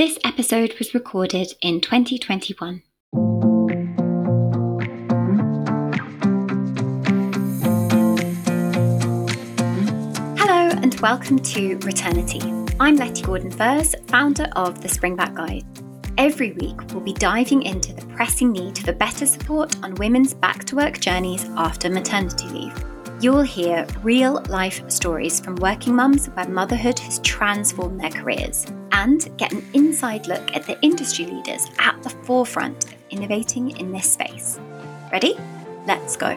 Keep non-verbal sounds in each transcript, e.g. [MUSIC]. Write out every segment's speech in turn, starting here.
This episode was recorded in 2021. Hello, and welcome to Returnity. I'm Letty Gordon Furs, founder of the Springback Guide. Every week, we'll be diving into the pressing need for better support on women's back to work journeys after maternity leave. You'll hear real life stories from working mums where motherhood has transformed their careers and get an inside look at the industry leaders at the forefront of innovating in this space. Ready? Let's go.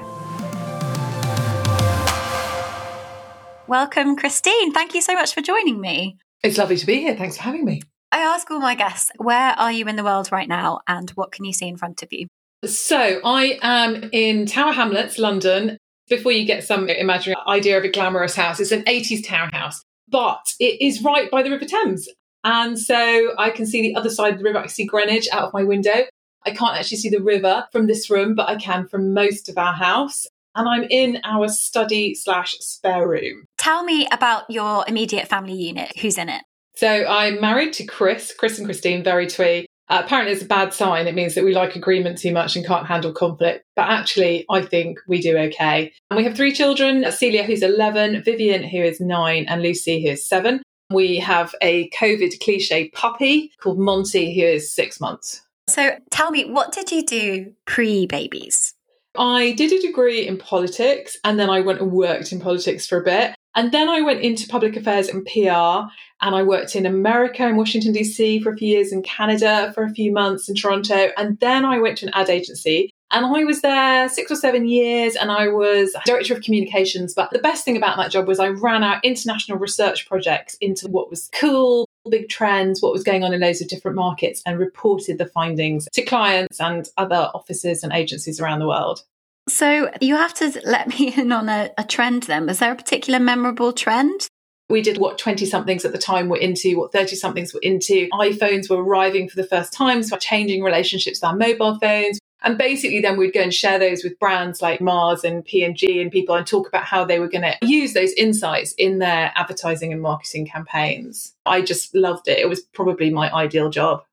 Welcome, Christine. Thank you so much for joining me. It's lovely to be here. Thanks for having me. I ask all my guests, where are you in the world right now and what can you see in front of you? So, I am in Tower Hamlets, London, before you get some imaginary idea of a glamorous house, it's an 80s townhouse, but it is right by the River Thames. And so I can see the other side of the river. I see Greenwich out of my window. I can't actually see the river from this room, but I can from most of our house. And I'm in our study slash spare room. Tell me about your immediate family unit. Who's in it? So I'm married to Chris, Chris and Christine, very twee. Uh, apparently, it's a bad sign. It means that we like agreement too much and can't handle conflict. But actually, I think we do okay. And we have three children Celia, who's 11, Vivian, who is nine, and Lucy, who is seven. We have a COVID cliche puppy called Monty, who is six months. So tell me, what did you do pre babies? I did a degree in politics and then I went and worked in politics for a bit. And then I went into public affairs and PR, and I worked in America in Washington, DC for a few years, in Canada for a few months, in Toronto. And then I went to an ad agency. And I was there six or seven years and I was director of communications. But the best thing about that job was I ran our international research projects into what was cool, big trends, what was going on in loads of different markets, and reported the findings to clients and other offices and agencies around the world. So you have to let me in on a, a trend then. Was there a particular memorable trend? We did what 20 somethings at the time were into, what 30 somethings were into. iPhones were arriving for the first time, so changing relationships with our mobile phones. And basically, then we'd go and share those with brands like Mars and P&G and people and talk about how they were going to use those insights in their advertising and marketing campaigns. I just loved it. It was probably my ideal job.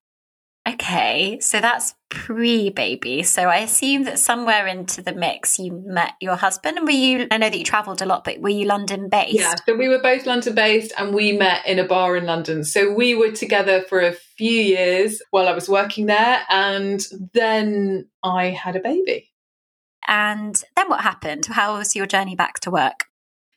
Okay, so that's pre baby. So I assume that somewhere into the mix you met your husband. And were you, I know that you travelled a lot, but were you London based? Yeah, so we were both London based and we met in a bar in London. So we were together for a few years while I was working there. And then I had a baby. And then what happened? How was your journey back to work?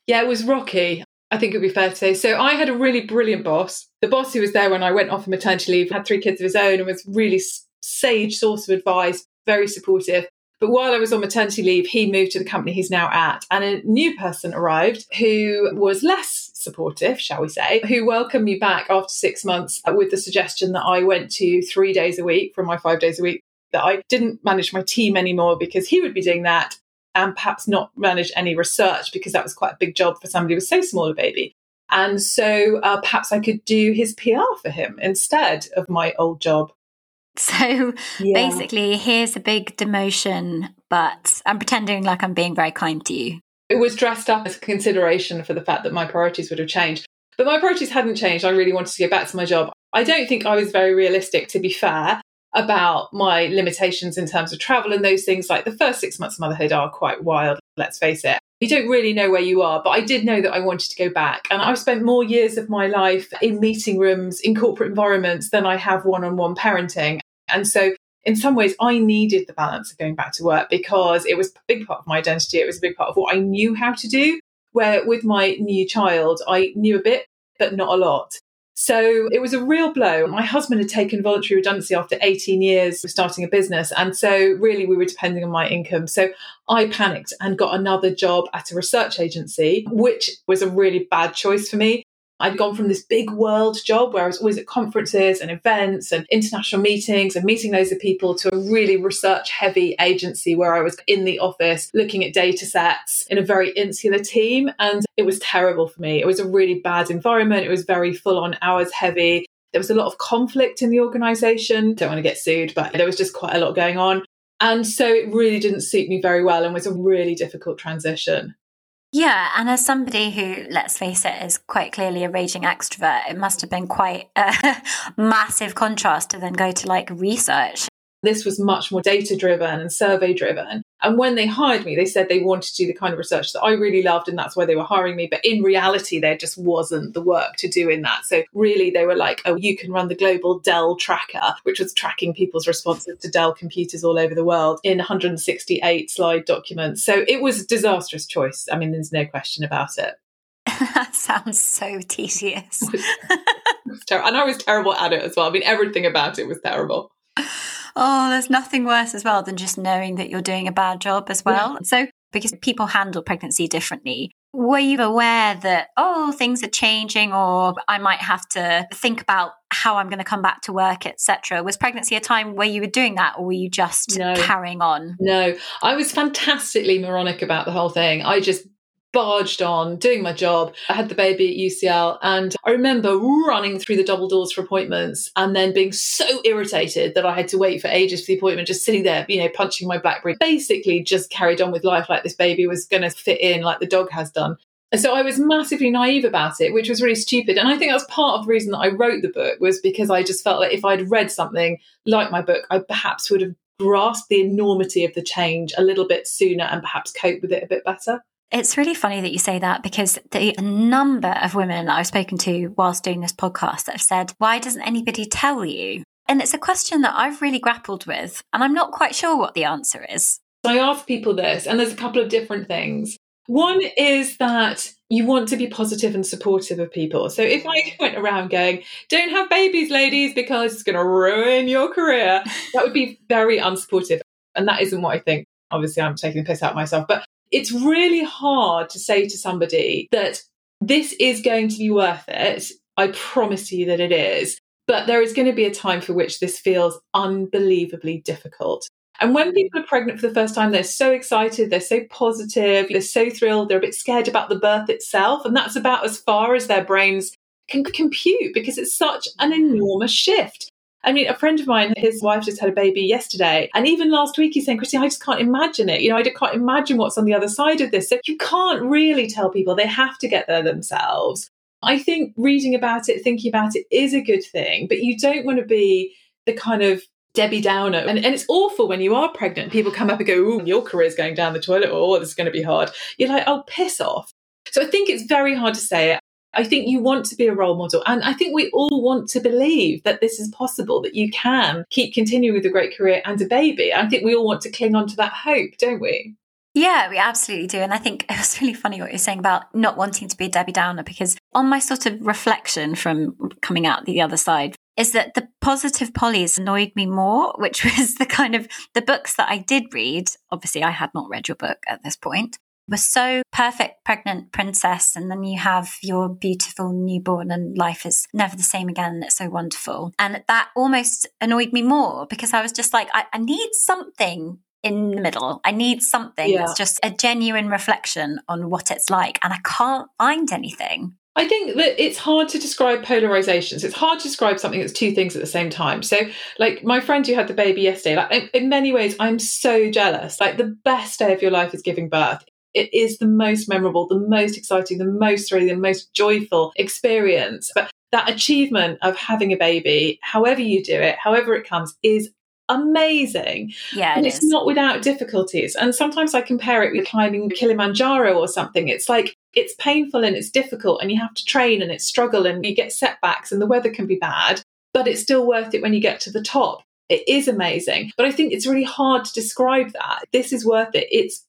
Yeah, it was rocky. I think it would be fair to say. So I had a really brilliant boss. The boss who was there when I went off on maternity leave had three kids of his own and was really sage source of advice, very supportive. But while I was on maternity leave, he moved to the company he's now at, and a new person arrived who was less supportive, shall we say, who welcomed me back after six months with the suggestion that I went to three days a week from my five days a week, that I didn't manage my team anymore because he would be doing that and perhaps not manage any research because that was quite a big job for somebody with so small a baby. And so uh, perhaps I could do his PR for him instead of my old job. So yeah. basically, here's a big demotion, but I'm pretending like I'm being very kind to you. It was dressed up as a consideration for the fact that my priorities would have changed. But my priorities hadn't changed. I really wanted to go back to my job. I don't think I was very realistic, to be fair about my limitations in terms of travel and those things. Like the first six months of motherhood are quite wild, let's face it. You don't really know where you are, but I did know that I wanted to go back. And I've spent more years of my life in meeting rooms, in corporate environments, than I have one on one parenting. And so, in some ways, I needed the balance of going back to work because it was a big part of my identity. It was a big part of what I knew how to do. Where with my new child, I knew a bit, but not a lot. So it was a real blow. My husband had taken voluntary redundancy after 18 years of starting a business. And so really we were depending on my income. So I panicked and got another job at a research agency, which was a really bad choice for me. I'd gone from this big world job where I was always at conferences and events and international meetings and meeting loads of people to a really research heavy agency where I was in the office looking at data sets in a very insular team. And it was terrible for me. It was a really bad environment. It was very full on hours heavy. There was a lot of conflict in the organization. Don't want to get sued, but there was just quite a lot going on. And so it really didn't suit me very well and was a really difficult transition. Yeah, and as somebody who, let's face it, is quite clearly a raging extrovert, it must have been quite a [LAUGHS] massive contrast to then go to like research this was much more data driven and survey driven. And when they hired me, they said they wanted to do the kind of research that I really loved, and that's why they were hiring me. But in reality, there just wasn't the work to do in that. So really, they were like, oh, you can run the global Dell tracker, which was tracking people's responses to Dell computers all over the world in 168 slide documents. So it was a disastrous choice. I mean, there's no question about it. [LAUGHS] that sounds so tedious. [LAUGHS] and I was terrible at it as well. I mean, everything about it was terrible. Oh, there's nothing worse as well than just knowing that you're doing a bad job as well. Yeah. So, because people handle pregnancy differently, were you aware that, oh, things are changing or I might have to think about how I'm going to come back to work, etc. Was pregnancy a time where you were doing that or were you just no. carrying on? No, I was fantastically moronic about the whole thing. I just barged on, doing my job. I had the baby at UCL, and I remember running through the double doors for appointments and then being so irritated that I had to wait for ages for the appointment, just sitting there, you know, punching my Blackberry. Basically, just carried on with life like this baby was going to fit in like the dog has done. And so I was massively naive about it, which was really stupid. And I think that's part of the reason that I wrote the book was because I just felt like if I'd read something like my book, I perhaps would have grasped the enormity of the change a little bit sooner and perhaps cope with it a bit better. It's really funny that you say that because the number of women that I've spoken to whilst doing this podcast that have said, Why doesn't anybody tell you? And it's a question that I've really grappled with, and I'm not quite sure what the answer is. I ask people this, and there's a couple of different things. One is that you want to be positive and supportive of people. So if I went around going, don't have babies, ladies, because it's going to ruin your career, that would be very unsupportive. And that isn't what I think. Obviously, I'm taking the piss out of myself, but it's really hard to say to somebody that this is going to be worth it. I promise you that it is. But there is going to be a time for which this feels unbelievably difficult. And when mm. people are pregnant for the first time, they're so excited, they're so positive, they're so thrilled, they're a bit scared about the birth itself. And that's about as far as their brains can compute because it's such an enormous shift. I mean, a friend of mine, his wife just had a baby yesterday. And even last week, he's saying, Christine, I just can't imagine it. You know, I can't imagine what's on the other side of this. So you can't really tell people they have to get there themselves. I think reading about it, thinking about it is a good thing, but you don't want to be the kind of Debbie Downer. And, and it's awful when you are pregnant. People come up and go, Ooh, your career's going down the toilet, or oh, this is going to be hard. You're like, oh, piss off. So I think it's very hard to say it. I think you want to be a role model. And I think we all want to believe that this is possible, that you can keep continuing with a great career and a baby. I think we all want to cling on to that hope, don't we? Yeah, we absolutely do. And I think [LAUGHS] it was really funny what you're saying about not wanting to be a Debbie Downer, because on my sort of reflection from coming out the other side, is that the positive pollies annoyed me more, which [LAUGHS] was the kind of the books that I did read. Obviously, I had not read your book at this point, was so perfect pregnant princess and then you have your beautiful newborn and life is never the same again and it's so wonderful and that almost annoyed me more because i was just like i, I need something in the middle i need something yeah. that's just a genuine reflection on what it's like and i can't find anything I think that it's hard to describe polarizations. It's hard to describe something that's two things at the same time. So, like my friend who had the baby yesterday, like in, in, many ways, I'm so jealous. Like the best day of your life is giving birth it is the most memorable, the most exciting, the most thrilling, the most joyful experience. But that achievement of having a baby, however you do it, however it comes, is amazing. Yeah, and it's is. not without difficulties. And sometimes I compare it with climbing Kilimanjaro or something. It's like it's painful and it's difficult and you have to train and it's struggle and you get setbacks and the weather can be bad, but it's still worth it when you get to the top. It is amazing. But I think it's really hard to describe that. This is worth it. It's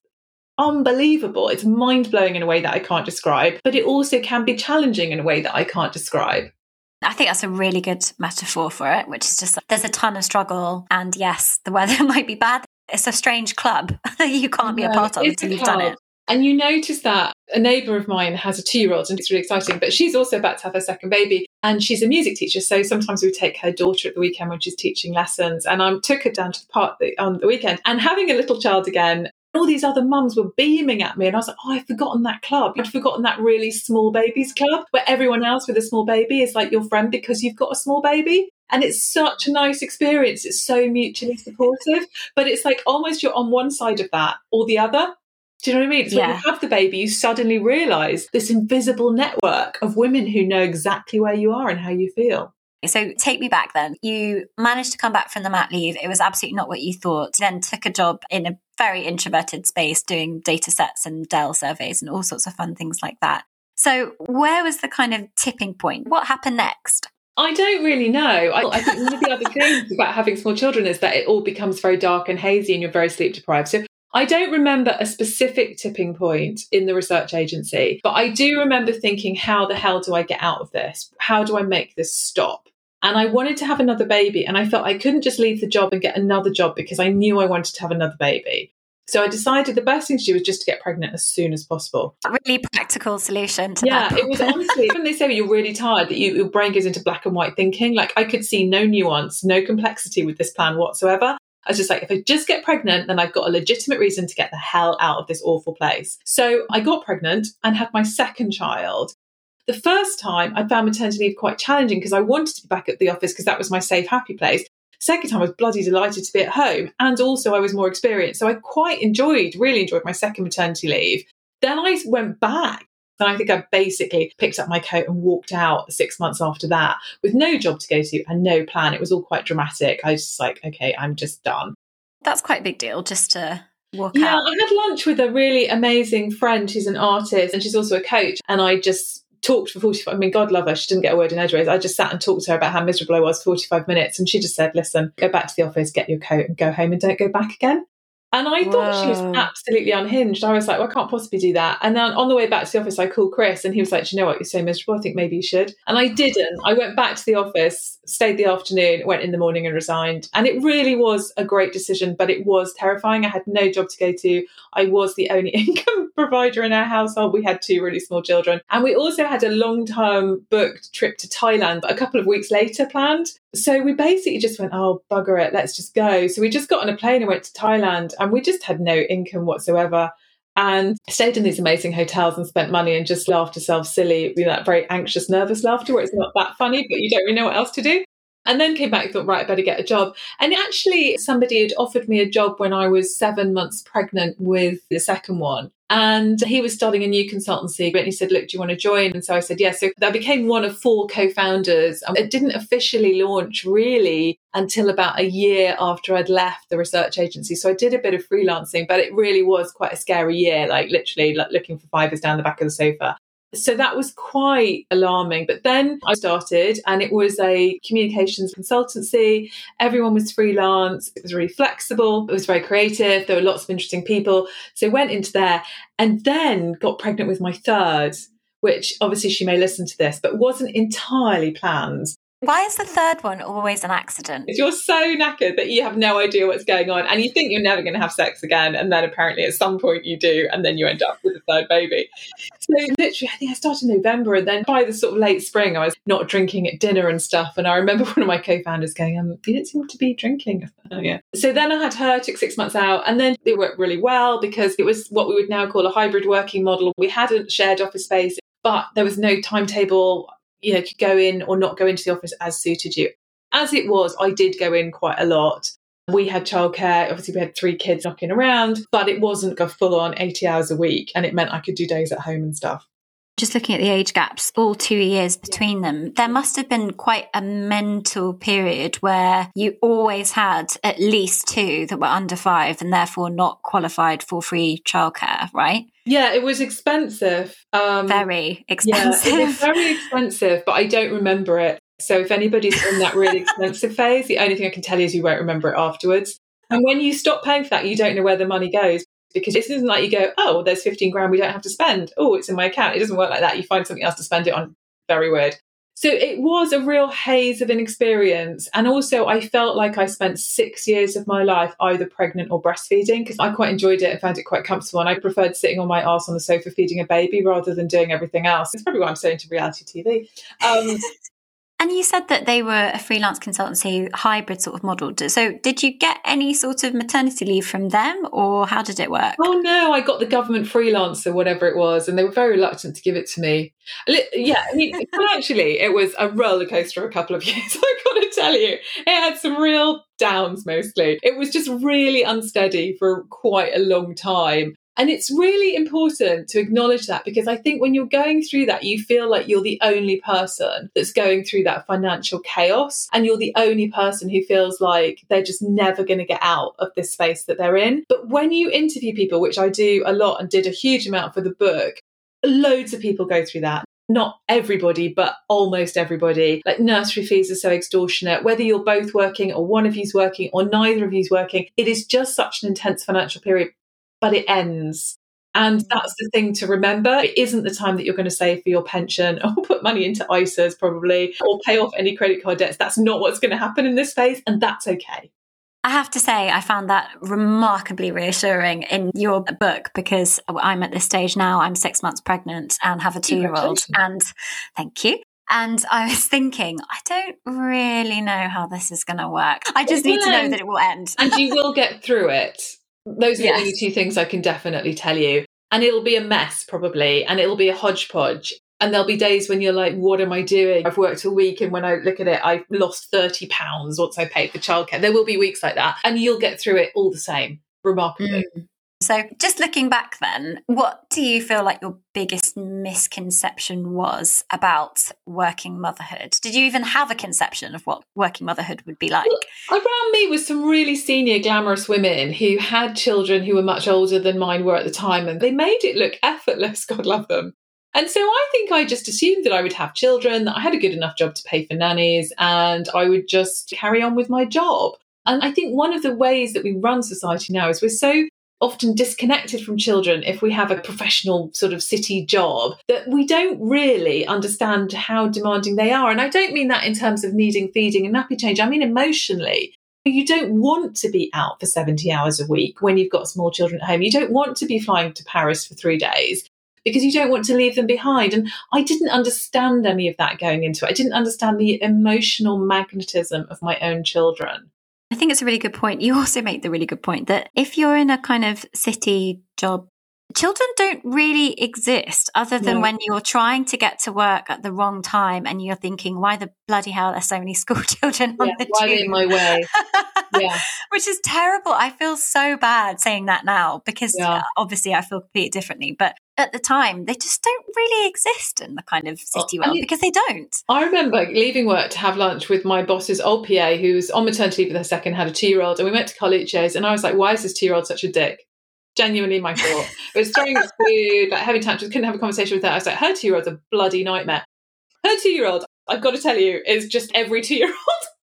unbelievable. It's mind blowing in a way that I can't describe, but it also can be challenging in a way that I can't describe. I think that's a really good metaphor for it, which is just there's a ton of struggle. And yes, the weather [LAUGHS] might be bad. It's a strange club [LAUGHS] that you can't be a part of until you've done it. And you notice that a neighbour of mine has a two year old and it's really exciting, but she's also about to have her second baby and she's a music teacher. So sometimes we take her daughter at the weekend when she's teaching lessons. And I took her down to the park on the weekend and having a little child again all these other mums were beaming at me and I was like, oh, I've forgotten that club. I'd forgotten that really small babies club where everyone else with a small baby is like your friend because you've got a small baby. And it's such a nice experience. It's so mutually supportive, but it's like almost you're on one side of that or the other. Do you know what I mean? It's Yeah. when you have the baby, you suddenly realize this invisible network of women who know exactly where you are and how you feel. So take me back then. You managed to come back from the mat leave. It was absolutely not what you thought. Then took a job in a very introverted space doing data sets and Dell surveys and all sorts of fun things like that. So where was the kind of tipping point? What happened next? I don't really know. I, I think one of the other things [LAUGHS] about having small children is that it all becomes very dark and hazy and you're very sleep deprived. So I don't remember a specific tipping point in the research agency, but I do remember thinking, how the hell do I get out of this? How do I make this stop? And I wanted to have another baby, and I felt I couldn't just leave the job and get another job because I knew I wanted to have another baby. So I decided the best thing to do was just to get pregnant as soon as possible. A really practical solution to Yeah, that. it was [LAUGHS] honestly when they say you're really tired that you, your brain goes into black and white thinking. Like I could see no nuance, no complexity with this plan whatsoever. I was just like, if I just get pregnant, then I've got a legitimate reason to get the hell out of this awful place. So I got pregnant and had my second child. The first time I found maternity leave quite challenging because I wanted to be back at the office because that was my safe, happy place. Second time I was bloody delighted to be at home. And also I was more experienced. So I quite enjoyed, really enjoyed my second maternity leave. Then I went back and I think I basically picked up my coat and walked out six months after that with no job to go to and no plan. It was all quite dramatic. I was just like, okay, I'm just done. That's quite a big deal just to walk Yeah, out. I had lunch with a really amazing friend who's an artist and she's also a coach. And I just talked for 45 I mean, God love her. She didn't get a word in edgeways. I just sat and talked to her about how miserable I was for 45 minutes. And she just said, listen, go back to the office, get your coat and go home and don't go back again. And I thought she was absolutely unhinged. I was like, well, I can't possibly do that. And then on the way back to the office, I called Chris and he was like, "Do you know what? You're so miserable. I think maybe you should. And I didn't. I went back to the office, stayed the afternoon, went in the morning and resigned. And it really was a great decision, but it was terrifying. I had no job to go to. I was the only [LAUGHS] income provider in our household. We had two really small children. And we also had a long term booked trip to Thailand a couple of weeks later planned. So we basically just went, oh, bugger it, let's just go. So we just got on a plane and went to Thailand and we just had no income whatsoever and stayed in these amazing hotels and spent money and just laughed ourselves silly with that very anxious, nervous laughter where it's not that funny, but you don't really know what else to do. And then came back and thought, right, I better get a job. And actually, somebody had offered me a job when I was seven months pregnant with the second one. And he was starting a new consultancy. And he said, Look, do you want to join? And so I said, Yes. So I became one of four co founders. It didn't officially launch really until about a year after I'd left the research agency. So I did a bit of freelancing, but it really was quite a scary year, like literally like looking for fibers down the back of the sofa. So that was quite alarming. But then I started, and it was a communications consultancy. Everyone was freelance. It was really flexible. It was very creative. There were lots of interesting people. So I went into there and then got pregnant with my third, which obviously she may listen to this, but wasn't entirely planned. Why is the third one always an accident? You're so knackered that you have no idea what's going on and you think you're never going to have sex again. And then apparently at some point you do. And then you end up with a third baby. So literally, I think I started in November. And then by the sort of late spring, I was not drinking at dinner and stuff. And I remember [LAUGHS] one of my co founders going, um, You don't seem to be drinking. Oh, yeah. So then I had her, took six months out. And then it worked really well because it was what we would now call a hybrid working model. We had a shared office space, but there was no timetable you know, could go in or not go into the office as suited you. As it was, I did go in quite a lot. We had childcare. Obviously, we had three kids knocking around, but it wasn't a full on 80 hours a week. And it meant I could do days at home and stuff. Just looking at the age gaps, all two years between them, there must have been quite a mental period where you always had at least two that were under five and therefore not qualified for free childcare, right? Yeah, it was expensive. Um, Very yeah, expensive. it was [LAUGHS] very expensive, but I don't remember it. So if anybody's in that really expensive phase, the only thing I can tell you is you won't remember it afterwards. And when you stop paying for that, you don't know where the money goes because it isn't like you go, oh, there's 15 grand we don't have to spend. Oh, it's in my account. It doesn't work like that. You find something else to spend it on. Very weird. So it was a real haze of an experience. And also, I felt like I spent six years of my life either pregnant or breastfeeding because I quite enjoyed it and found it quite comfortable. And I preferred sitting on my ass on the sofa feeding a baby rather than doing everything else. It's probably why I'm so into reality TV. Um, And you said that they were a freelance consultancy hybrid sort of model. So, did you get any sort of maternity leave from them, or how did it work? oh no, I got the government freelancer, whatever it was, and they were very reluctant to give it to me. Yeah, I mean, [LAUGHS] financially, it was a roller coaster a couple of [LAUGHS] years. I got to tell you, it had some real downs mostly. It was just really unsteady for quite a long time. And it's really important to acknowledge that because I think when you're going through that, you feel like you're the only person that's going through that financial chaos. And you're the only person who feels like they're just never going to get out of this space that they're in. But when you interview people, which I do a lot and did a huge amount for the book, loads of people go through that not everybody, but almost everybody. Like nursery fees are so extortionate. Whether you're both working or one of you's working or neither of you's working, it is just such an intense financial period but it ends. And mm. that's the thing to remember. It isn't the time that you're going to save for your pension or put money into ISAs, probably, or pay off any credit card debts. That's not what's going to happen in this phase. And that's okay. I have to say, I found that remarkably reassuring in your book because I'm at this stage now. I'm six months pregnant and have a two year old. And thank you. And I was thinking, I don't really know how this is going to work. I just need to know that it will end. and you will get through it. Those are yes. the only two things I can definitely tell you. And it'll be a mess probably, and it'll be a hodgepodge. And there'll be days when you're like, what am I doing? I've worked a week, and when I look at it, I've lost 30 pounds once I paid for childcare. There will be weeks like that, and you'll get through it all the same, remarkably. Mm. So, just looking back then, what do you feel like your biggest misconception was about working motherhood? Did you even have a conception of what working motherhood would be like? Around me was some really senior, glamorous women who had children who were much older than mine were at the time, and they made it look effortless. [LAUGHS] God love them. And so I think I just assumed that I would have children, that I had a good enough job to pay for nannies, and I would just carry on with my job. And I think one of the ways that we run society now is we're so often disconnected from children if we have a professional sort of city job that we don't really understand how demanding they are. And I don't mean that in terms of needing feeding and nappy change, I mean emotionally. You don't want to be out for 70 hours a week when you've got small children at home. You don't want to be flying to Paris for three days because you don't want to leave them behind. And I didn't understand any of that going into it. I didn't understand the emotional magnetism of my own children. I think it's a really good point. You also make the really good point that if you're in a kind of city job, children don't really exist other than no. when you're trying to get to work at the wrong time and you're thinking, why the bloody hell are so many [LAUGHS] school children on yeah, the why tube? in my way? [LAUGHS] Yeah. Which is terrible. I feel so bad saying that now because yeah. Uh, obviously I feel completely differently. But at the time, they just don't really exist in the kind of oh, city world because they don't. I remember leaving work to have lunch with my boss's old PA who's on maternity leave with her second, had a two year old, and we went to Carluccio's, and I was like, why is this two year old such a dick? Genuinely my thought. it was throwing us food, like having tantrums, couldn't have a conversation with her. I was like, her two year old's a bloody nightmare. Her two year old, I've got to tell you, is just every two year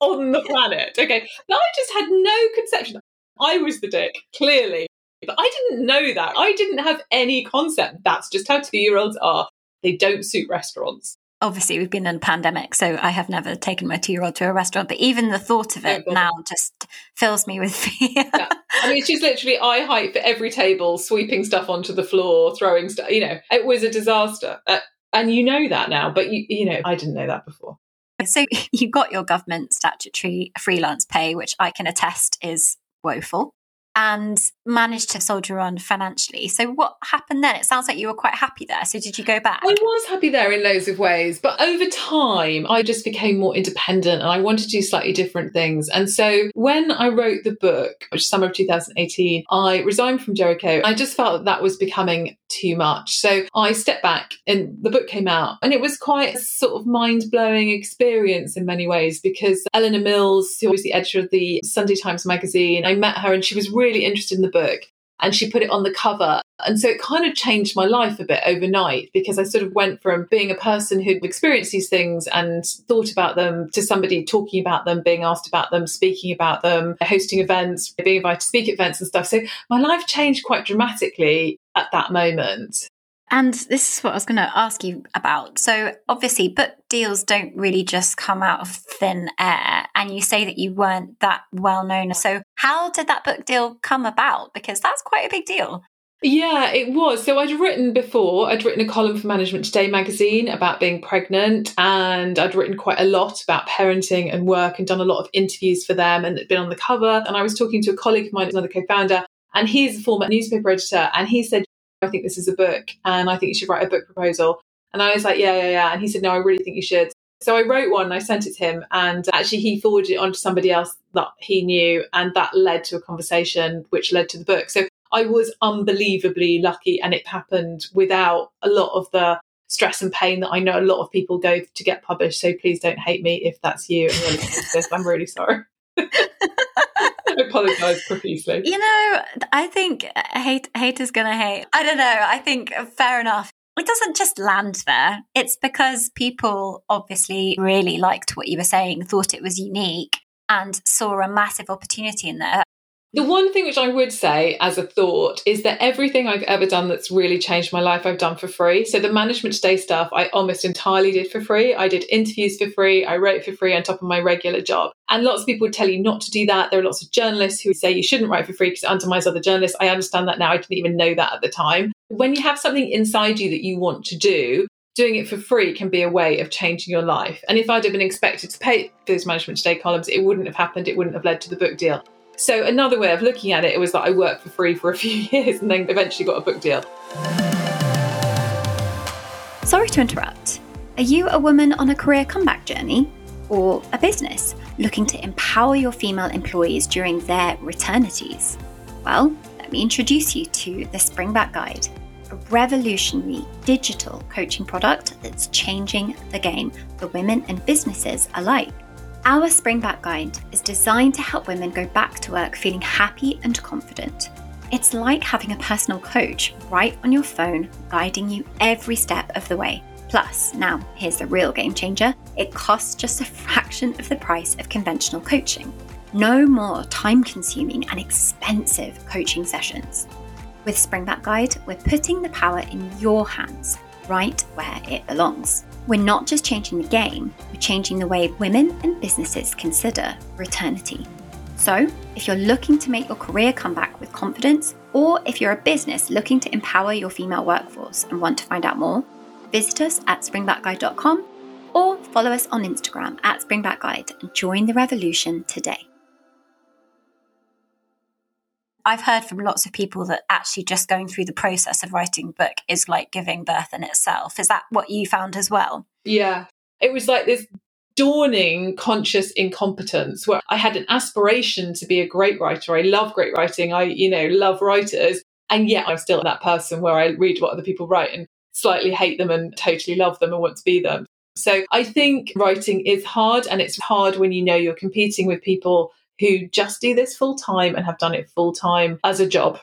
old [LAUGHS] on the planet. Okay. But I just had no conception. I was the dick, clearly. But I didn't know that. I didn't have any concept. That's just how two year olds are. They don't suit restaurants. Obviously, we've been in a pandemic, so I have never taken my two year old to a restaurant, but even the thought of it now just fills me with [LAUGHS] fear. yeah. I mean, she's literally eye height for every table, sweeping stuff onto the floor, throwing stuff. You know, it was a disaster. Uh, and you know that now, but you, you know, I didn't know that before. So [LAUGHS] you got your government statutory freelance pay, which I can attest is woeful and managed to soldier on financially. So what happened then? It sounds like you were quite happy there. So did you go back? I was happy there in loads of ways, but over time I just became more independent and I wanted to do slightly different things. And so when I wrote the book, which summer of 2018, I resigned from Jericho. I just felt that, that was becoming too much. So I stepped back and the book came out and it was quite a sort of mind-blowing experience in many ways because Eleanor Mills, who was the editor of the Sunday Times magazine, I met her and she was really interested in the book and she put it on the cover. And so it kind of changed my life a bit overnight because I sort of went from being a person who'd experienced these things and thought about them to somebody talking about them, being asked about them, speaking about them, hosting events, being invited to speak at events and stuff. So my life changed quite dramatically at that moment. And this is what I was going to ask you about. So, obviously, book deals don't really just come out of thin air. And you say that you weren't that well known. So, how did that book deal come about? Because that's quite a big deal. Yeah, it was. So I'd written before, I'd written a column for Management Today magazine about being pregnant, and I'd written quite a lot about parenting and work and done a lot of interviews for them and been on the cover. And I was talking to a colleague of mine, another co founder, and he's a former newspaper editor, and he said, I think this is a book and I think you should write a book proposal. And I was like, yeah, yeah, yeah. And he said, no, I really think you should. So I wrote one, I sent it to him, and actually he forwarded it on to somebody else that he knew, and that led to a conversation which led to the book. So I was unbelievably lucky and it happened without a lot of the stress and pain that I know a lot of people go to get published. So please don't hate me if that's you and. I'm really sorry. [LAUGHS] [LAUGHS] I apologise profusely. You know, I think hate hate is gonna hate. I don't know. I think fair enough. It doesn't just land there. It's because people obviously really liked what you were saying, thought it was unique, and saw a massive opportunity in there. The one thing which I would say as a thought is that everything I've ever done that's really changed my life, I've done for free. So the Management Today stuff, I almost entirely did for free. I did interviews for free. I wrote for free on top of my regular job. And lots of people would tell you not to do that. There are lots of journalists who say you shouldn't write for free because it undermines other journalists. I understand that now. I didn't even know that at the time. When you have something inside you that you want to do, doing it for free can be a way of changing your life. And if I'd have been expected to pay for those Management Today columns, it wouldn't have happened. It wouldn't have led to the book deal. So another way of looking at it, was that I worked for free for a [LAUGHS] few years and then eventually got a book deal. Sorry to interrupt. Are you a woman on a career comeback journey? Or a business looking to empower your female employees during their returnities? Well, let me introduce you to the Springback Guide, a revolutionary digital coaching product that's changing the game for women and businesses alike. Our Springback Guide is designed to help women go back to work feeling happy and confident. It's like having a personal coach right on your phone, guiding you every step of the way. Plus, now here's the real game changer it costs just a fraction of the price of conventional coaching. No more time consuming and expensive coaching sessions. With Springback Guide, we're putting the power in your hands, right where it belongs. We're not just changing the game, we're changing the way women and businesses consider returnity. So, if you're looking to make your career comeback with confidence, or if you're a business looking to empower your female workforce and want to find out more, visit us at springbackguide.com or follow us on Instagram at springbackguide and join the revolution today. I've heard from lots of people that actually just going through the process of writing a book is like giving birth in itself. Is that what you found as well? Yeah. It was like this dawning conscious incompetence where I had an aspiration to be a great writer. I love great writing. I, you know, love writers. And yet I'm still that person where I read what other people write and slightly hate them and totally love them and want to be them. So I think writing is hard and it's hard when you know you're competing with people who just do this full time and have done it full time as a job.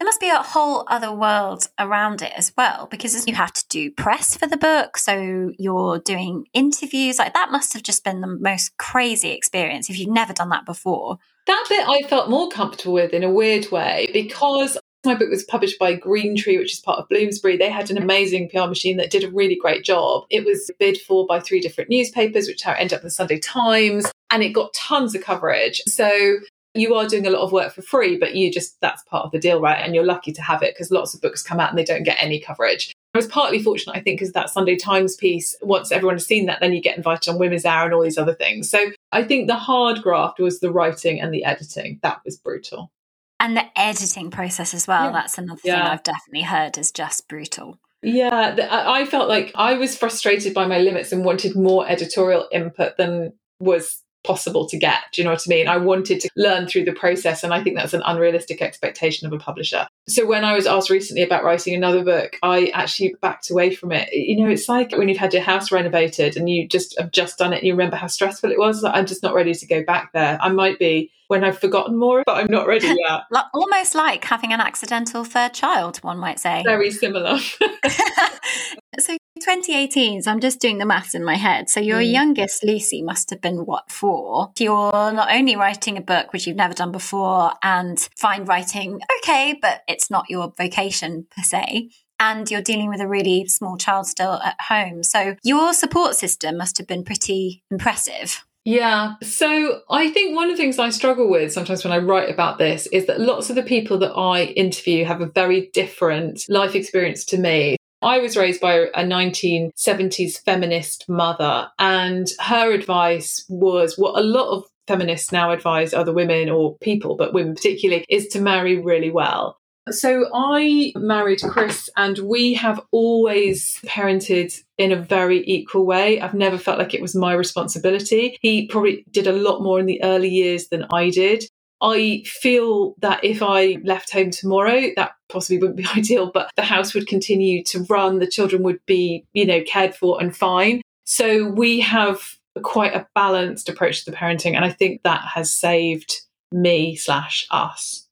There must be a whole other world around it as well because you have to do press for the book. So you're doing interviews. Like that must have just been the most crazy experience if you've never done that before. That bit I felt more comfortable with in a weird way because my book was published by Green Tree, which is part of Bloomsbury. They had an amazing PR machine that did a really great job. It was bid for by three different newspapers, which ended up in the Sunday Times and it got tons of coverage. So you are doing a lot of work for free, but you just, that's part of the deal, right? And you're lucky to have it because lots of books come out and they don't get any coverage. I was partly fortunate, I think, because that Sunday Times piece, once everyone has seen that, then you get invited on Women's Hour and all these other things. So I think the hard graft was the writing and the editing. That was brutal. And the editing process as well. Yeah. That's another yeah. thing I've definitely heard is just brutal. Yeah, I felt like I was frustrated by my limits and wanted more editorial input than was possible to get. Do you know what I mean? I wanted to learn through the process, and I think that's an unrealistic expectation of a publisher. So when I was asked recently about writing another book, I actually backed away from it. You know, it's like when you've had your house renovated and you just have just done it and you remember how stressful it was. I'm just not ready to go back there. I might be when I've forgotten more, but I'm not ready yet. [LAUGHS] Almost like having an accidental third child, one might say. Very similar. [LAUGHS] [LAUGHS] so 2018, so I'm just doing the maths in my head. So your mm. youngest, Lucy, must have been what, four? You're not only writing a book, which you've never done before, and find writing okay, but it's not your vocation per se. And you're dealing with a really small child still at home. So your support system must have been pretty impressive. Yeah. So I think one of the things I struggle with sometimes when I write about this is that lots of the people that I interview have a very different life experience to me. I was raised by a 1970s feminist mother, and her advice was what a lot of feminists now advise other women or people, but women particularly, is to marry really well. So I married Chris, and we have always parented in a very equal way. I've never felt like it was my responsibility. He probably did a lot more in the early years than I did. I feel that if I left home tomorrow, that possibly wouldn't be [LAUGHS] ideal, but the house would continue to run, the children would be, you know, cared for and fine. So we have quite a balanced approach to the parenting, and I think that has saved me slash us.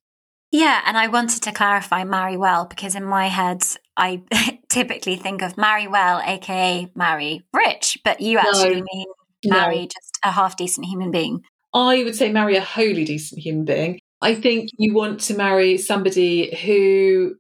Yeah, and I wanted to clarify marry well because in my head I [LAUGHS] typically think of marry well, aka marry rich, but you actually no, mean marry no. just a half decent human being. I would say marry a wholly decent human being. I think you want to marry somebody who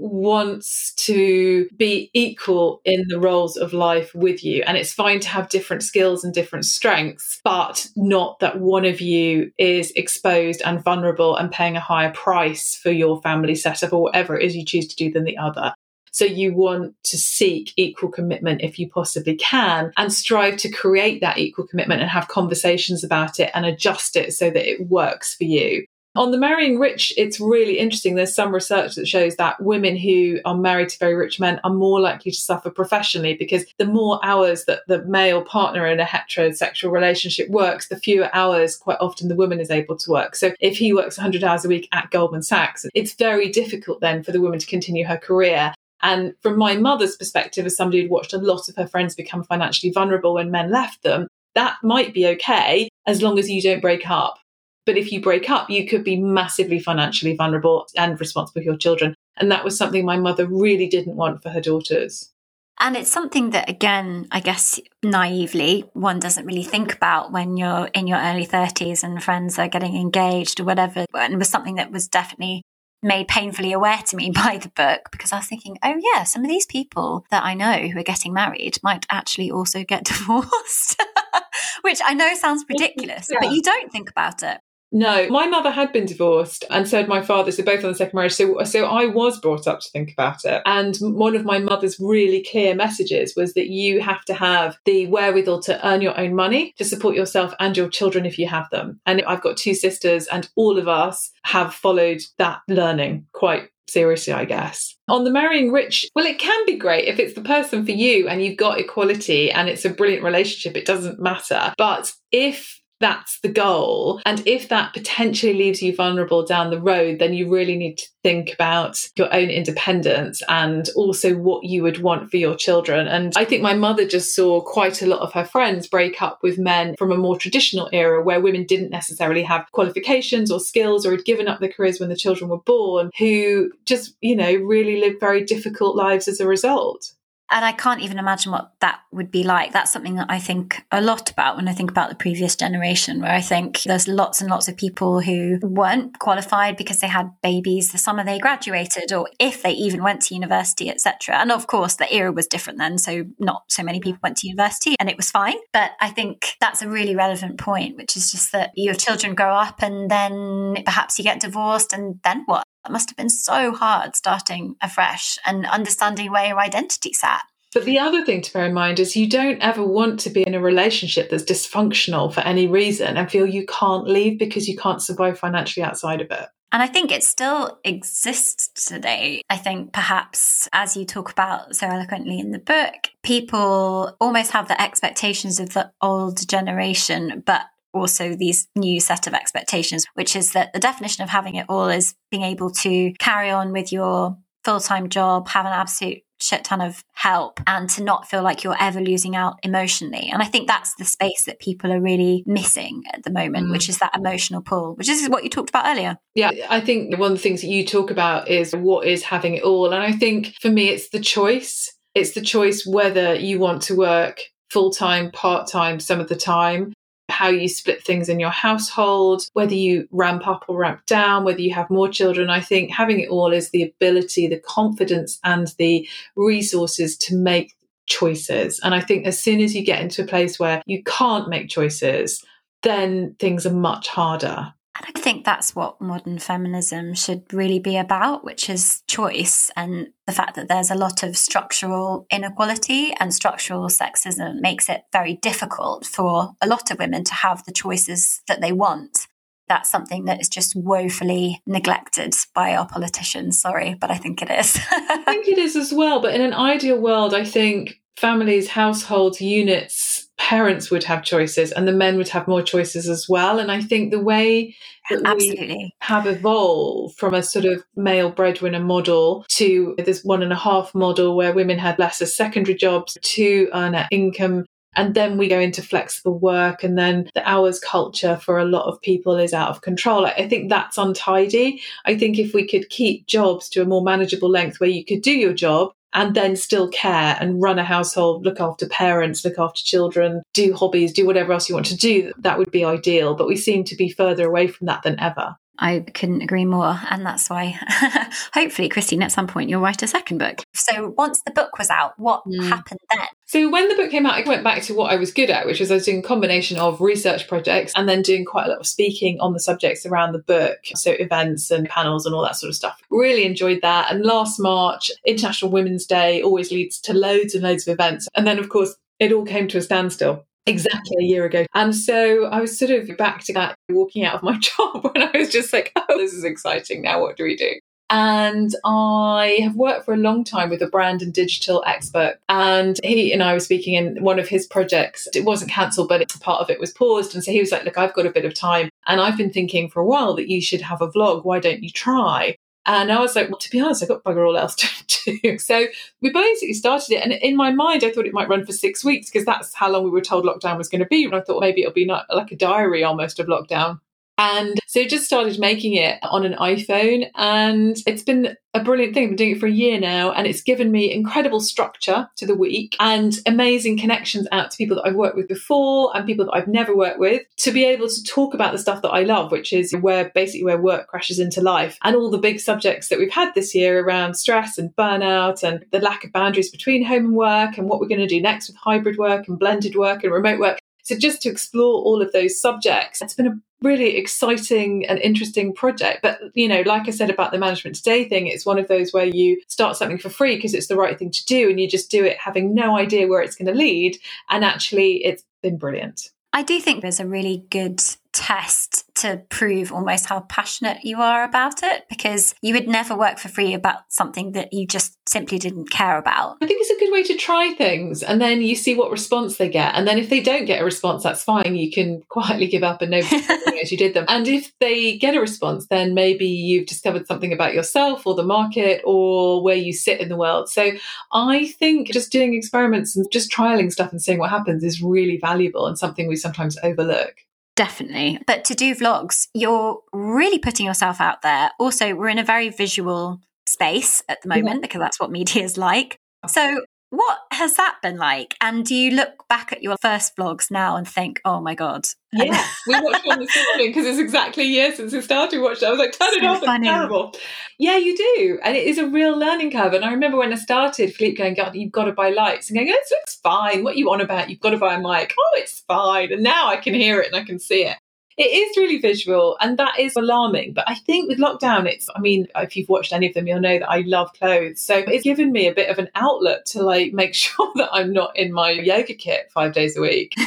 wants to be equal in the roles of life with you. And it's fine to have different skills and different strengths, but not that one of you is exposed and vulnerable and paying a higher price for your family setup or whatever it is you choose to do than the other. So you want to seek equal commitment if you possibly can and strive to create that equal commitment and have conversations about it and adjust it so that it works for you. On the marrying rich, it's really interesting. There's some research that shows that women who are married to very rich men are more likely to suffer professionally because the more hours that the male partner in a heterosexual relationship works, the fewer hours quite often the woman is able to work. So if he works 100 hours a week at Goldman Sachs, it's very difficult then for the woman to continue her career and from my mother's perspective, as somebody who'd watched a lot of her friends become financially vulnerable when men left them, that might be okay as long as you don't break up. But if you break up, you could be massively financially vulnerable and responsible for your children. And that was something my mother really didn't want for her daughters. And it's something that, again, I guess naively, one doesn't really think about when you're in your early 30s and friends are getting engaged or whatever. And it was something that was definitely made painfully aware to me [LAUGHS] by the book because I was thinking, oh, yeah, some of these people that I know who are getting married might actually also get [LAUGHS] divorced, [LAUGHS] which I know sounds ridiculous, yeah. but you don't think about it. No, my mother had been divorced, and so had my father. So both on the second marriage. So, so I was brought up to think about it. And one of my mother's really clear messages was that you have to have the wherewithal to earn your own money to support yourself and your children if you have them. And I've got two sisters, and all of us have followed that learning quite seriously, I guess. On the marrying rich, well, it can be great if it's the person for you and you've got equality and it's a brilliant relationship, it doesn't matter. But if that's the goal. And if that potentially leaves you vulnerable down the road, then you really need to think about your own independence and also what you would want for your children. And I think my mother just saw quite a lot of her friends break up with men from a more traditional era where women didn't necessarily have qualifications or skills or had given up their careers when the children were born, who just, you know, really lived very difficult lives as a result and I can't even imagine what that would be like. That's something that I think a lot about when I think about the previous generation, where I think there's lots and lots of people who weren't qualified because they had babies the summer they graduated, or if they even went to university, etc. And of course, the era was different then, so not so many people went to university, and it was fine. But I think that's a really relevant point, which is just that your children grow up, and then perhaps you get divorced, and then what? It must have been so hard starting afresh and understanding where your identity sat. But the other thing to bear in mind is you don't ever want to be in a relationship that's dysfunctional for any reason and feel you can't leave because you can't survive financially outside of it. And I think it still exists today. I think perhaps, as you talk about so eloquently in the book, people almost have the expectations of the old generation, but also these new set of expectations, which is that the definition of having it all is being able to carry on with your full time job, have an absolute shit ton of help, and to not feel like you're ever losing out emotionally. And I think that's the space that people are really missing at the moment, mm. which is that emotional pull, which is what you talked about earlier. Yeah, I think one of the things that you talk about is what is having it all. And I think for me, it's the choice. It's the choice whether you want to work full time, part time, some of the time, how you split things in your household, whether you ramp up or ramp down, whether you have more children. I think having it all is the ability, the confidence, and the resources to make choices. And I think as soon as you get into a place where you can't make choices, then things are much harder. And I think that's what modern feminism should really be about, which is choice and the fact that there's a lot of structural inequality and structural sexism makes it very difficult for a lot of women to have the choices that they want. That's something that is just woefully neglected by our politicians. Sorry, but I think it is. I think it is as well. But in an ideal world, I think families, households, units parents would have choices and the men would have more choices as well. And I think the way that Absolutely. we have evolved from a sort of male breadwinner model to this one and a half model where women had less as secondary jobs to earn an income and then we go into flexible work and then the hours culture for a lot of people is out of control i think that's untidy i think if we could keep jobs to a more manageable length where you could do your job and then still care and run a household, look after parents, look after children, do hobbies, do whatever else you want to do, that would be ideal. But we seem to be further away from that than ever. I couldn't agree more. And that's why, [LAUGHS] hopefully, Christine, at some point, you'll write a second book. So, once the book was out, what mm. happened then? So, when the book came out, I went back to what I was good at, which was I was doing a combination of research projects and then doing quite a lot of speaking on the subjects around the book. So, events and panels and all that sort of stuff. Really enjoyed that. And last March, International Women's Day always leads to loads and loads of events. And then, of course, it all came to a standstill exactly a year ago. And so I was sort of back to that, walking out of my [LAUGHS] job when I was just like, oh, this is exciting. Now, what do we do? And I have worked for a long time with a brand and digital expert. And he and I were speaking in one of his projects. It wasn't cancelled, but it's part of it was paused. And so he was like, Look, I've got a bit of time. And I've been thinking for a while that you should have a vlog. Why don't you try? And I was like, well, to be honest, I've got bugger all else [LAUGHS] to do. So we basically started it. And in my mind, I thought it might run for six weeks because that's how long we were told lockdown was going to be. And I thought maybe it'll be like a diary almost of lockdown. And so just started making it on an iPhone and it's been a brilliant thing. I've been doing it for a year now and it's given me incredible structure to the week and amazing connections out to people that I've worked with before and people that I've never worked with to be able to talk about the stuff that I love, which is where basically where work crashes into life and all the big subjects that we've had this year around stress and burnout and the lack of boundaries between home and work and what we're going to do next with hybrid work and blended work and remote work. So just to explore all of those subjects, it's been a really exciting and interesting project. But, you know, like I said about the Management Today thing, it's one of those where you start something for free because it's the right thing to do and you just do it having no idea where it's going to lead. And actually, it's been brilliant. I do think there's a really good test to prove almost how passionate you are about it because you would never work for free about something that you just simply didn't care about. I think it's a good way to try things and then you see what response they get. And then if they don't get a response, that's fine. You can [LAUGHS] quietly give up and know [LAUGHS] as you did them. And if they get a response, then maybe you've discovered something about yourself or the market or where you sit in the world. So I think just doing experiments and just trialing stuff and seeing what happens is really valuable and something we sometimes overlook. Definitely. But to do vlogs, you're really putting yourself out there. Also, we're in a very visual space at the moment yeah. because that's what media is like. So, what has that been like? And do you look back at your first vlogs now and think, oh my God? Yeah, we watched one this morning because it's exactly a year since we started watching. I was like, turn so it off, funny. it's terrible. Yeah, you do. And it is a real learning curve. And I remember when I started, Philippe going, God, you've got to buy lights. And going, oh, it looks fine. What you on about? You've got to buy a mic. Oh, it's fine. And now I can hear it and I can see it it is really visual and that is alarming. But I think with lockdown, it's, I mean, if you've watched any of them, you'll know that I love clothes. So it's given me a bit of an outlet to like make [LAUGHS] sure that I'm not in my yoga kit five days a week. [LAUGHS]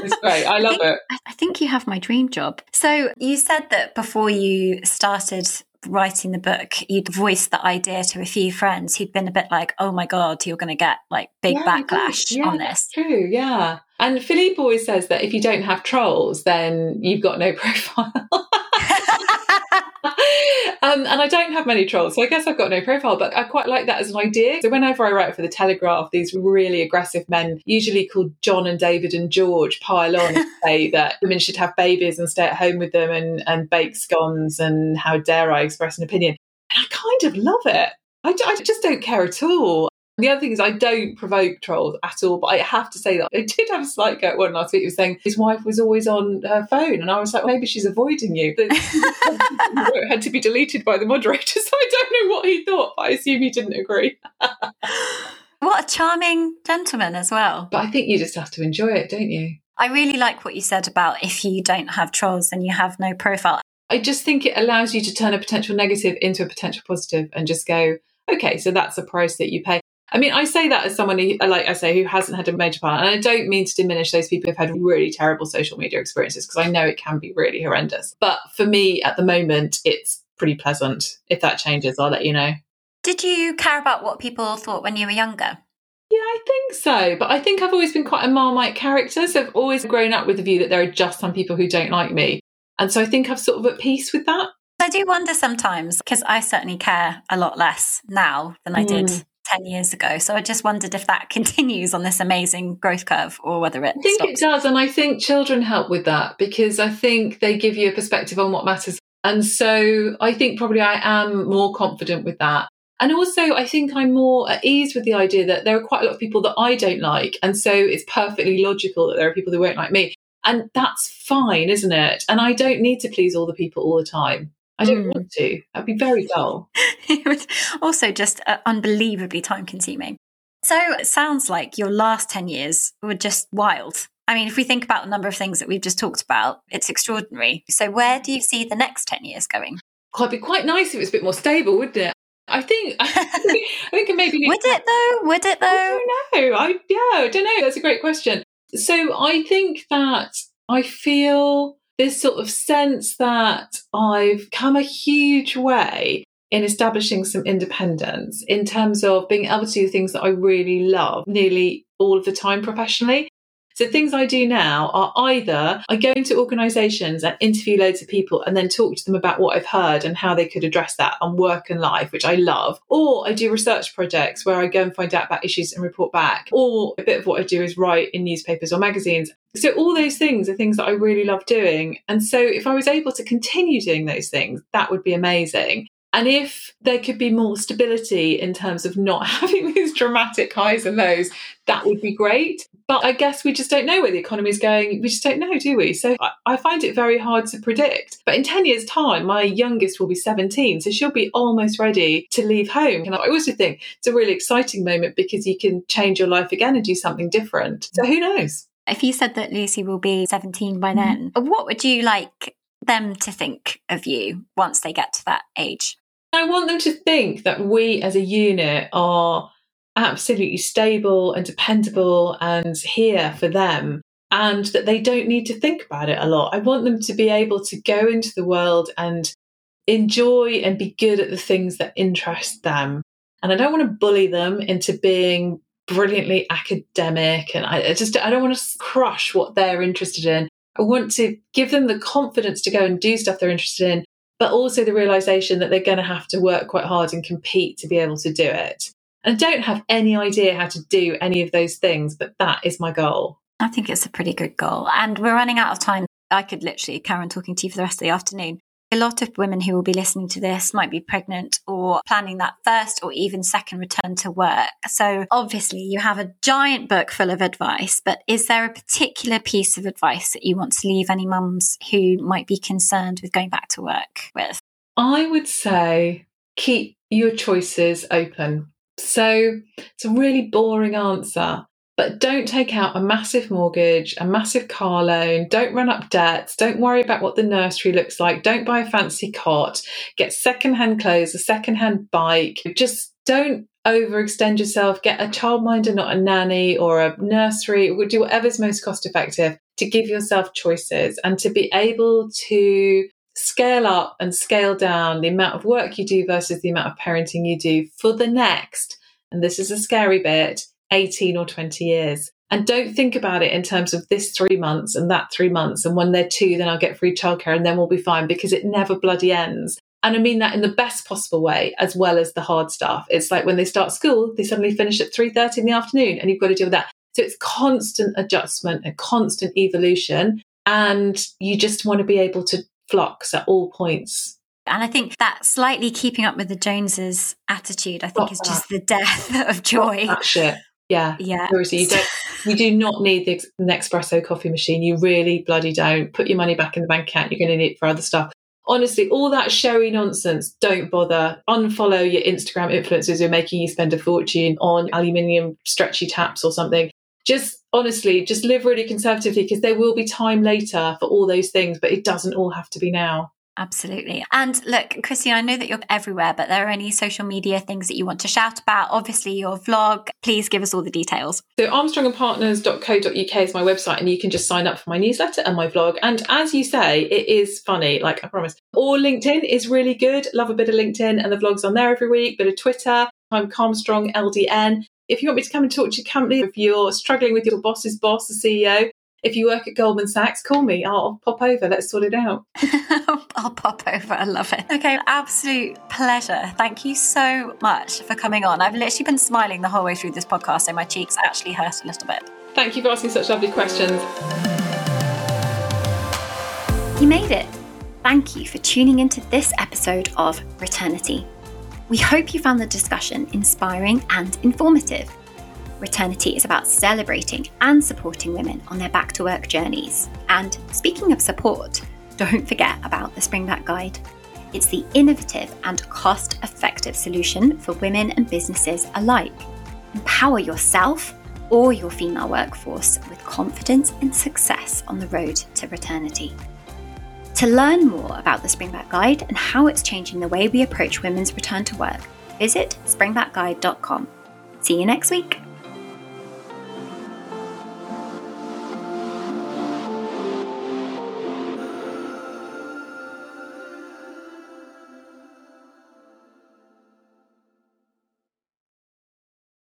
It's great. I love I think, it. I think you have my dream job. So you said that before you started writing the book, you'd voiced the idea to a few friends who'd been a bit like, oh my God, you're going to get like big yeah, backlash yeah, on this. true. Yeah. And Philippe always says that if you don't have trolls, then you've got no [LAUGHS] profile. Um, and I don't have many trolls, so I guess I've got no profile, but I quite like that as an idea. So whenever I write for the Telegraph, these really aggressive men, usually called John and David and George, pile on and [LAUGHS] say that women should have babies and stay at home with them and, and bake scones and how dare I express an opinion. And I kind of love it. I, I just don't care at all. The other thing is, I don't provoke trolls at all, but I have to say that I did have a slight go at one last week. He was saying his wife was always on her phone, and I was like, well, maybe she's avoiding you. [LAUGHS] it had to be deleted by the moderator, [LAUGHS] so I don't know what he thought, but I assume he didn't agree. [LAUGHS] what a charming gentleman as well. But I think you just have to enjoy it, don't you? I really like what you said about if you don't have trolls, then you have no profile. I just think it allows you to turn a potential negative into a potential positive and just go, okay, so that's the price that you pay. I mean, I say that as someone who, like I say, who hasn't had a major part, and I don't mean to diminish those people who've had really terrible social media experiences because I know it can be really horrendous. But for me, at the moment, it's pretty pleasant. If that changes, I'll let you know. Did you care about what people thought when you were younger? Yeah, I think so, but I think I've always been quite a Marmite character. So I've always grown up with the view that there are just some people who don't like me. And so I think I'm sort of at peace with that. I do wonder sometimes because I certainly care a lot less now than I did mm. 10 years ago. So I just wondered if that [LAUGHS] continues on this amazing growth curve or whether it I think stops. it does. And I think children help with that because I think they give you a perspective on what matters. And so I think probably I am more confident with that. And also, I think I'm more at ease with the idea that there are quite a lot of people that I don't like. And so it's perfectly logical that there are people who won't like me. And that's fine, isn't it? And I don't need to please all the people all the time. I don't mm. want to. That'd be very dull. [LAUGHS] it would also just uh, unbelievably time consuming. So it sounds like your last 10 years were just wild. I mean, if we think about the number of things that we've just talked about, it's extraordinary. So where do you see the next 10 years going? Oh, it'd be quite nice if it was a bit more stable, wouldn't it? I think I [LAUGHS] think, I think maybe would it though? Would it though? I don't know. I yeah, I don't know. That's a great question. So I think that I feel this sort of sense that I've come a huge way in establishing some independence in terms of being able to do things that I really love nearly all of the time professionally. So things I do now are either I go into organisations and interview loads of people and then talk to them about what I've heard and how they could address that on work and life, which I love. Or I do research projects where I go and find out about issues and report back. Or a bit of what I do is write in newspapers or magazines. So all those things are things that I really love doing. And so if I was able to continue doing those things, that would be amazing. And if there could be more stability in terms of not [LAUGHS] having these dramatic highs and lows, that would be great. But I guess we just don't know where the economy is going. We just don't know, do we? So I find it very hard to predict. But in 10 years' time, my youngest will be 17. So she'll be almost ready to leave home. And I also think it's a really exciting moment because you can change your life again and do something different. So who knows? If you said that Lucy will be 17 by mm-hmm. then, mm-hmm. what would you like them to think of you once they get to that age? I want them to think that we as a unit are absolutely stable and dependable and here for them and that they don't need to think about it a lot. I want them to be able to go into the world and enjoy and be good at the things that interest them. And I don't want to bully them into being brilliantly academic and I just I don't want to crush what they're interested in. I want to give them the confidence to go and do stuff they're interested in, but also the realization that they're going to have to work quite hard and compete to be able to do it. And I don't have any idea how to do any of those things, but that is my goal. I think it's a pretty good goal. And we're running out of time. I could literally carry on talking to you for the rest of the afternoon. A lot of women who will be listening to this might be pregnant or planning that first or even second return to work. So obviously you have a giant book full of advice, but is there a particular piece of advice that you want to leave any mums who might be concerned with going back to work with? I would say keep your choices open. So it's a really boring answer, but don't take out a massive mortgage, a massive car loan, don't run up debts, don't worry about what the nursery looks like, don't buy a fancy cot, get secondhand clothes, a secondhand bike. Just don't overextend yourself, get a childminder, not a nanny or a nursery, do whatever's most cost effective to give yourself choices and to be able to scale up and scale down the amount of work you do versus the amount of parenting you do for the next, and this is a scary bit, 18 or 20 years. And don't think about it in terms of this three months and that three months. And when they're two, then I'll get free childcare and then we'll be fine because it never bloody ends. And I mean that in the best possible way, as well as the hard stuff. It's like when they start school, they suddenly finish at 3.30 in the afternoon and you've got to deal with that. So it's constant adjustment and constant evolution. And you just want to be able to flux at all points and I think that slightly keeping up with the Joneses attitude, I think, is just the death [LAUGHS] of joy. That shit. Yeah. Yeah. Seriously, you don't you do not need the, Nespresso coffee machine. You really bloody don't. Put your money back in the bank account. You're going to need it for other stuff. Honestly, all that showy nonsense, don't bother. Unfollow your Instagram influencers who are making you spend a fortune on aluminium stretchy taps or something. Just honestly, just live really conservatively because there will be time later for all those things, but it doesn't all have to be now. Absolutely. And look, Christine, I know that you're everywhere, but there are any social media things that you want to shout about? Obviously, your vlog. Please give us all the details. So, armstrongandpartners.co.uk is my website, and you can just sign up for my newsletter and my vlog. And as you say, it is funny, like I promise. Or LinkedIn is really good. Love a bit of LinkedIn, and the vlog's on there every week. Bit of Twitter. I'm Calmstrong LDN. If you want me to come and talk to your company, if you're struggling with your boss's boss, the CEO, if you work at Goldman Sachs, call me. I'll, pop over. Let's sort it out. [LAUGHS] I'll pop over. I love it. Okay, absolute pleasure. Thank you so much for coming on. I've literally been smiling the whole way through this podcast, so my cheeks actually hurt a little bit. Thank you for asking such lovely questions. You made it. Thank you for tuning into this episode of Returnity. We hope you found the discussion inspiring and informative. Returnity is about celebrating and supporting women on their back to work journeys. And speaking of support, don't forget about the Springback Guide. It's the innovative and cost effective solution for women and businesses alike. Empower yourself or your female workforce with confidence and success on the road to returnity. To learn more about the Springback Guide and how it's changing the way we approach women's return to work, visit springbackguide.com. See you next week.